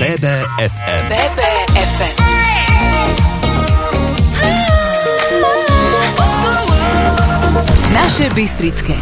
BBFM. BBFM. Naše Bystrické.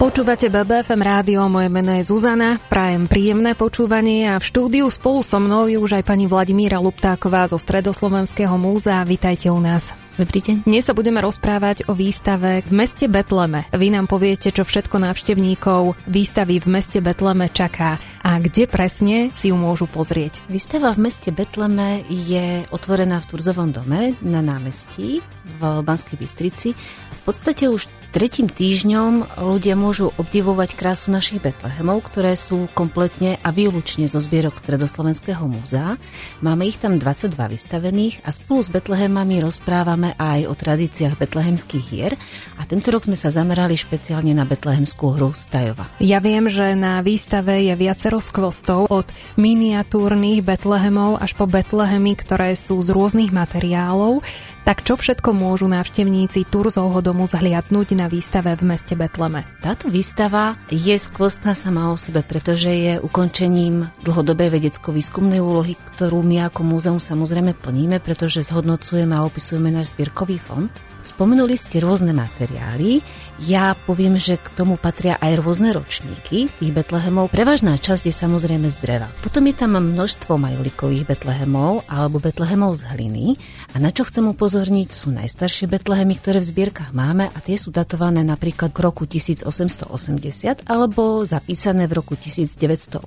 Počúvate BBFM rádio, moje meno je Zuzana, prajem príjemné počúvanie a v štúdiu spolu so mnou je už aj pani Vladimíra Luptáková zo Stredoslovenského múzea. Vítajte u nás. Dobrý deň. Dnes sa budeme rozprávať o výstave v meste Betleme. Vy nám poviete, čo všetko návštevníkov výstavy v meste Betleme čaká a kde presne si ju môžu pozrieť. Výstava v meste Betleme je otvorená v Turzovom dome na námestí v Banskej Bystrici. V podstate už tretím týždňom ľudia môžu obdivovať krásu našich Betlehemov, ktoré sú kompletne a výlučne zo zbierok Stredoslovenského múzea. Máme ich tam 22 vystavených a spolu s Betlehemami rozprávame rozprávame aj o tradíciách betlehemských hier a tento rok sme sa zamerali špeciálne na betlehemskú hru Stajova. Ja viem, že na výstave je viacero skvostov od miniatúrnych betlehemov až po betlehemy, ktoré sú z rôznych materiálov. Tak čo všetko môžu návštevníci Turzovho domu zhliadnúť na výstave v meste Betleme? Táto výstava je skvostná sama o sebe, pretože je ukončením dlhodobej vedecko-výskumnej úlohy, ktorú my ako múzeum samozrejme plníme, pretože zhodnocujeme a opisujeme náš zbierkový fond. Spomenuli ste rôzne materiály. Ja poviem, že k tomu patria aj rôzne ročníky tých betlehemov. Prevažná časť je samozrejme z dreva. Potom je tam množstvo majolikových betlehemov alebo betlehemov z hliny. A na čo chcem upozorniť, sú najstaršie betlehemy, ktoré v zbierkach máme a tie sú datované napríklad k roku 1880 alebo zapísané v roku 1908.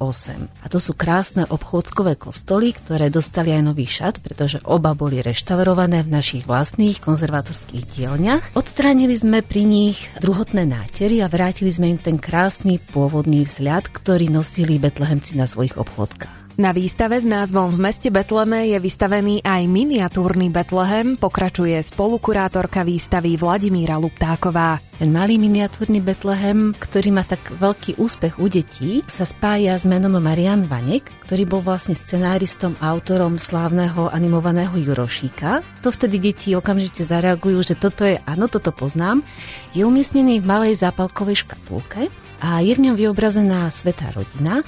A to sú krásne obchôdzkové kostoly, ktoré dostali aj nový šat, pretože oba boli reštaurované v našich vlastných konzervatorských dielňach. Odstránili sme pri nich druhotné nátery a vrátili sme im ten krásny pôvodný vzhľad, ktorý nosili betlehemci na svojich obchodkách. Na výstave s názvom V meste Betleme je vystavený aj miniatúrny Betlehem, pokračuje spolukurátorka výstavy Vladimíra Luptáková. Ten malý miniatúrny Betlehem, ktorý má tak veľký úspech u detí, sa spája s menom Marian Vanek, ktorý bol vlastne scenáristom a autorom slávneho animovaného Jurošíka. To vtedy deti okamžite zareagujú, že toto je, áno, toto poznám. Je umiestnený v malej zápalkovej škatulke a je v ňom vyobrazená svetá rodina,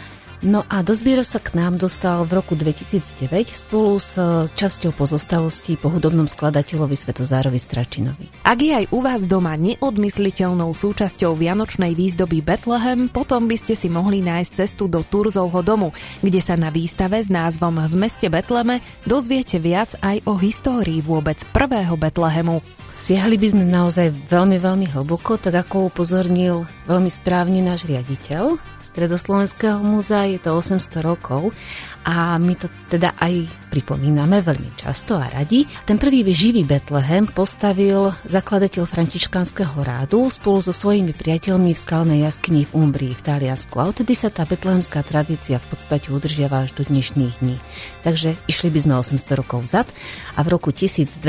No a do zbiera sa k nám dostal v roku 2009 spolu s časťou pozostalosti po hudobnom skladateľovi Svetozárovi Stračinovi. Ak je aj u vás doma neodmysliteľnou súčasťou vianočnej výzdoby Bethlehem, potom by ste si mohli nájsť cestu do Turzovho domu, kde sa na výstave s názvom V meste Betleme dozviete viac aj o histórii vôbec prvého Betlehemu. Siahli by sme naozaj veľmi, veľmi hlboko, tak ako upozornil veľmi správne náš riaditeľ Stredoslovenského múzea, je to 800 rokov a my to teda aj pripomíname veľmi často a radi. Ten prvý živý Betlehem postavil zakladateľ františkanského rádu spolu so svojimi priateľmi v skalnej jaskyni v Umbrii v Taliansku a odtedy sa tá betlehemská tradícia v podstate udržiava až do dnešných dní. Takže išli by sme 800 rokov vzad a v roku 1223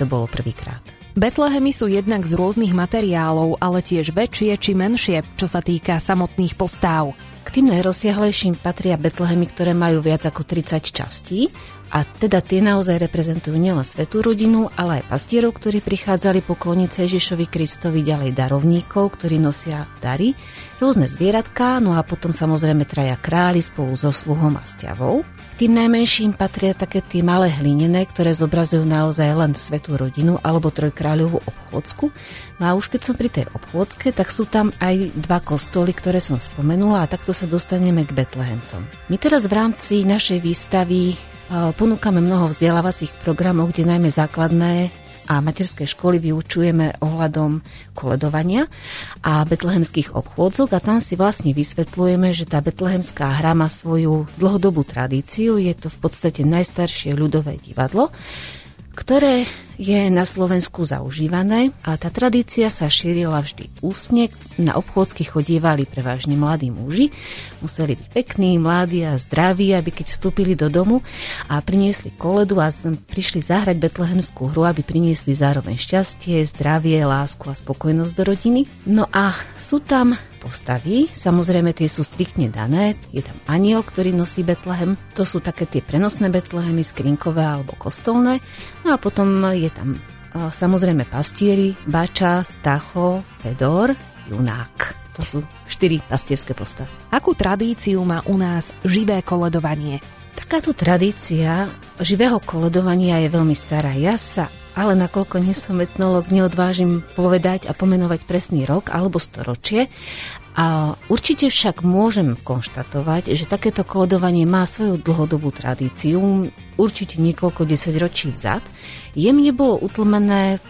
to bolo prvýkrát. Betlehemy sú jednak z rôznych materiálov, ale tiež väčšie či menšie, čo sa týka samotných postáv. K tým najrozsiahlejším patria Betlehemy, ktoré majú viac ako 30 častí a teda tie naozaj reprezentujú nielen svetú rodinu, ale aj pastierov, ktorí prichádzali pokloniť sa Ježišovi Kristovi, ďalej darovníkov, ktorí nosia dary, rôzne zvieratká, no a potom samozrejme traja králi spolu so sluhom a sťavou. Tým najmenším patria také tie malé hlinené, ktoré zobrazujú naozaj len svetú rodinu alebo trojkráľovú obchôdzku. No a už keď som pri tej obchôdzke, tak sú tam aj dva kostoly, ktoré som spomenula a takto sa dostaneme k Betlehemcom. My teraz v rámci našej výstavy ponúkame mnoho vzdelávacích programov, kde najmä základné a materské školy vyučujeme ohľadom koledovania a betlehemských obchôdzok a tam si vlastne vysvetľujeme, že tá betlehemská hra má svoju dlhodobú tradíciu, je to v podstate najstaršie ľudové divadlo, ktoré je na Slovensku zaužívané a tá tradícia sa šírila vždy úsne. Na obchôdzky chodievali prevažne mladí muži. Museli byť pekní, mladí a zdraví, aby keď vstúpili do domu a priniesli koledu a prišli zahrať betlehemskú hru, aby priniesli zároveň šťastie, zdravie, lásku a spokojnosť do rodiny. No a sú tam postavy. Samozrejme, tie sú striktne dané. Je tam aniel, ktorý nosí Betlehem. To sú také tie prenosné Betlehemy, skrinkové alebo kostolné. No a potom je tam samozrejme pastieri, Bača, Stacho, Fedor, Junák. To sú štyri pastierské postavy. Akú tradíciu má u nás živé koledovanie? Takáto tradícia živého koledovania je veľmi stará. Ja sa ale nakoľko nie som etnolog, neodvážim povedať a pomenovať presný rok alebo storočie. A určite však môžem konštatovať, že takéto kolodovanie má svoju dlhodobú tradíciu, určite niekoľko desaťročí vzad. Jemne bolo utlmené v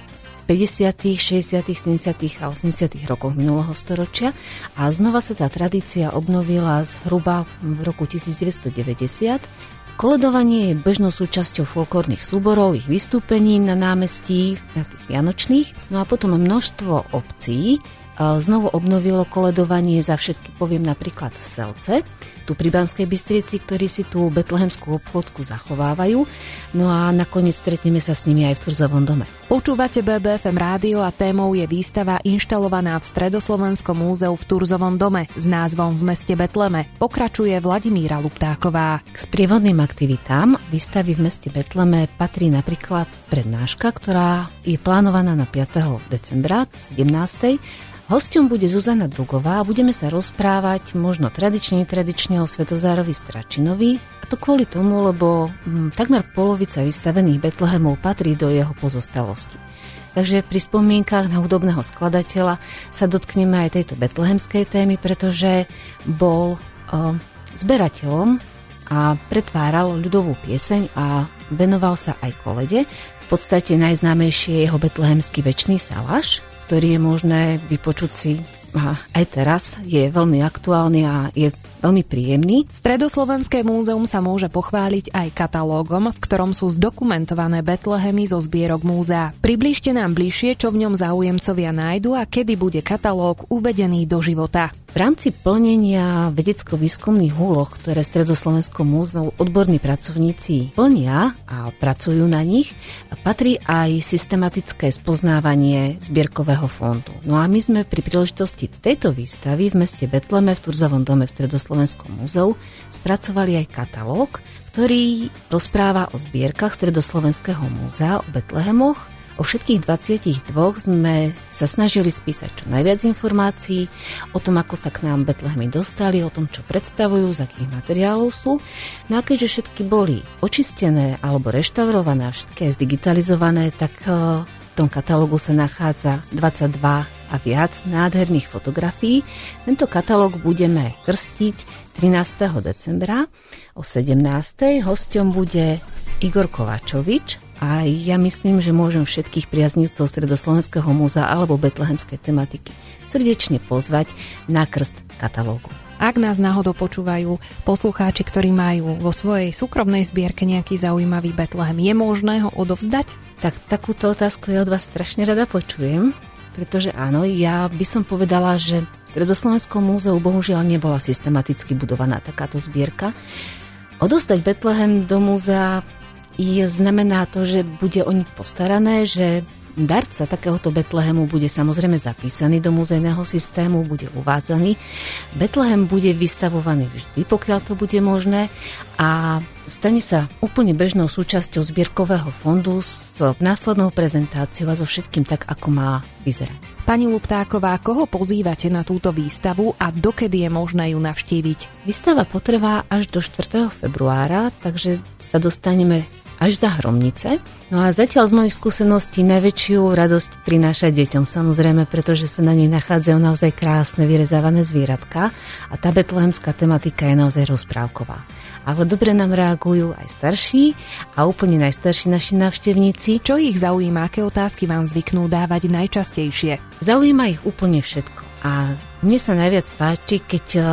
50., 60., 70. a 80. rokoch minulého storočia a znova sa tá tradícia obnovila zhruba v roku 1990 Koledovanie je bežnou súčasťou folklórnych súborov, ich vystúpení na námestí, na tých vianočných. No a potom množstvo obcí znovu obnovilo koledovanie za všetky, poviem napríklad Selce, tu pri Banskej Bystrici, ktorí si tú betlehemskú obchodku zachovávajú. No a nakoniec stretneme sa s nimi aj v Turzovom dome. Počúvate BBFM rádio a témou je výstava inštalovaná v Stredoslovenskom múzeu v Turzovom dome s názvom v meste Betleme. Pokračuje Vladimíra Luptáková. K sprievodným aktivitám výstavy v meste Betleme patrí napríklad prednáška, ktorá je plánovaná na 5. decembra 17 Hosťom bude Zuzana Drugová a budeme sa rozprávať možno tradične, tradične o Svetozárovi Stračinovi a to kvôli tomu, lebo hm, takmer polovica vystavených Betlehemov patrí do jeho pozostalosti. Takže pri spomienkach na hudobného skladateľa sa dotkneme aj tejto betlehemskej témy, pretože bol o, zberateľom a pretváral ľudovú pieseň a venoval sa aj kolede. V podstate najznámejší je jeho betlehemský väčší salaš, ktorý je možné vypočuť si aj teraz je veľmi aktuálny a je veľmi príjemný. Stredoslovenské múzeum sa môže pochváliť aj katalógom, v ktorom sú zdokumentované Betlehemy zo zbierok múzea. Približte nám bližšie, čo v ňom záujemcovia nájdu a kedy bude katalóg uvedený do života. V rámci plnenia vedecko-výskumných úloh, ktoré Stredoslovensko múzeu odborní pracovníci plnia a pracujú na nich, patrí aj systematické spoznávanie zbierkového fondu. No a my sme pri príležitosti tejto výstavy v meste Betleme v Turzovom dome v Stredoslovensku Slovenskom múzeu spracovali aj katalóg, ktorý rozpráva o zbierkach Stredoslovenského múzea, o Betlehemoch. O všetkých 22 sme sa snažili spísať čo najviac informácií o tom, ako sa k nám Betlehemy dostali, o tom, čo predstavujú, z akých materiálov sú. No a keďže všetky boli očistené alebo reštaurované a všetké zdigitalizované, tak eh, v tom katalógu sa nachádza 22 a viac nádherných fotografií. Tento katalóg budeme krstiť 13. decembra o 17. Hosťom bude Igor Kovačovič a ja myslím, že môžem všetkých priaznivcov Stredoslovenského múzea alebo betlehemskej tematiky srdečne pozvať na krst katalógu. Ak nás náhodou počúvajú poslucháči, ktorí majú vo svojej súkromnej zbierke nejaký zaujímavý Betlehem, je možné ho odovzdať? Tak takúto otázku ja od vás strašne rada počujem. Pretože áno, ja by som povedala, že v Stredoslovenskom múzeu bohužiaľ nebola systematicky budovaná takáto zbierka. Odostať Betlehem do múzea je, znamená to, že bude o nich postarané, že darca takéhoto Betlehemu bude samozrejme zapísaný do muzejného systému, bude uvádzaný. Betlehem bude vystavovaný vždy, pokiaľ to bude možné a stane sa úplne bežnou súčasťou zbierkového fondu s následnou prezentáciou a so všetkým tak, ako má vyzerať. Pani Luptáková, koho pozývate na túto výstavu a dokedy je možné ju navštíviť? Výstava potrvá až do 4. februára, takže sa dostaneme až za hromnice. No a zatiaľ z mojich skúseností najväčšiu radosť prináša deťom samozrejme, pretože sa na nej nachádzajú naozaj krásne vyrezávané zvieratka a tá betlehemská tematika je naozaj rozprávková. Ale dobre nám reagujú aj starší a úplne najstarší naši návštevníci. Čo ich zaujíma, aké otázky vám zvyknú dávať najčastejšie? Zaujíma ich úplne všetko. A mne sa najviac páči, keď uh,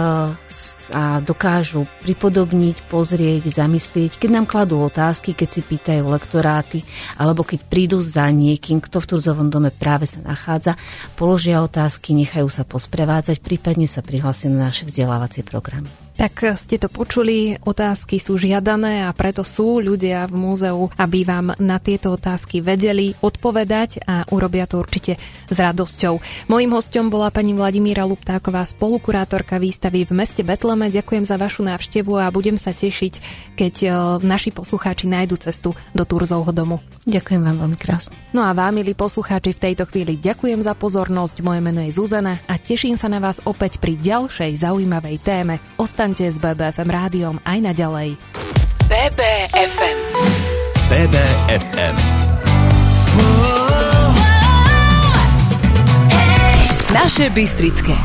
sa dokážu pripodobniť, pozrieť, zamyslieť, keď nám kladú otázky, keď si pýtajú lektoráty, alebo keď prídu za niekým, kto v Turzovom dome práve sa nachádza, položia otázky, nechajú sa posprevádzať, prípadne sa prihlásia na naše vzdelávacie programy. Tak ste to počuli, otázky sú žiadané a preto sú ľudia v múzeu, aby vám na tieto otázky vedeli odpovedať a urobia to určite s radosťou. Mojím hostom bola pani Vladimíra Luptáková, spolukurátorka výstavy v meste Betleme. Ďakujem za vašu návštevu a budem sa tešiť, keď e, naši poslucháči nájdu cestu do Turzovho domu. Ďakujem vám veľmi krásne. No a vám, milí poslucháči, v tejto chvíli ďakujem za pozornosť. Moje meno je Zuzana a teším sa na vás opäť pri ďalšej zaujímavej téme. Ostaňte s BBFM rádiom aj naďalej. BBFM BBFM Naše Bystrické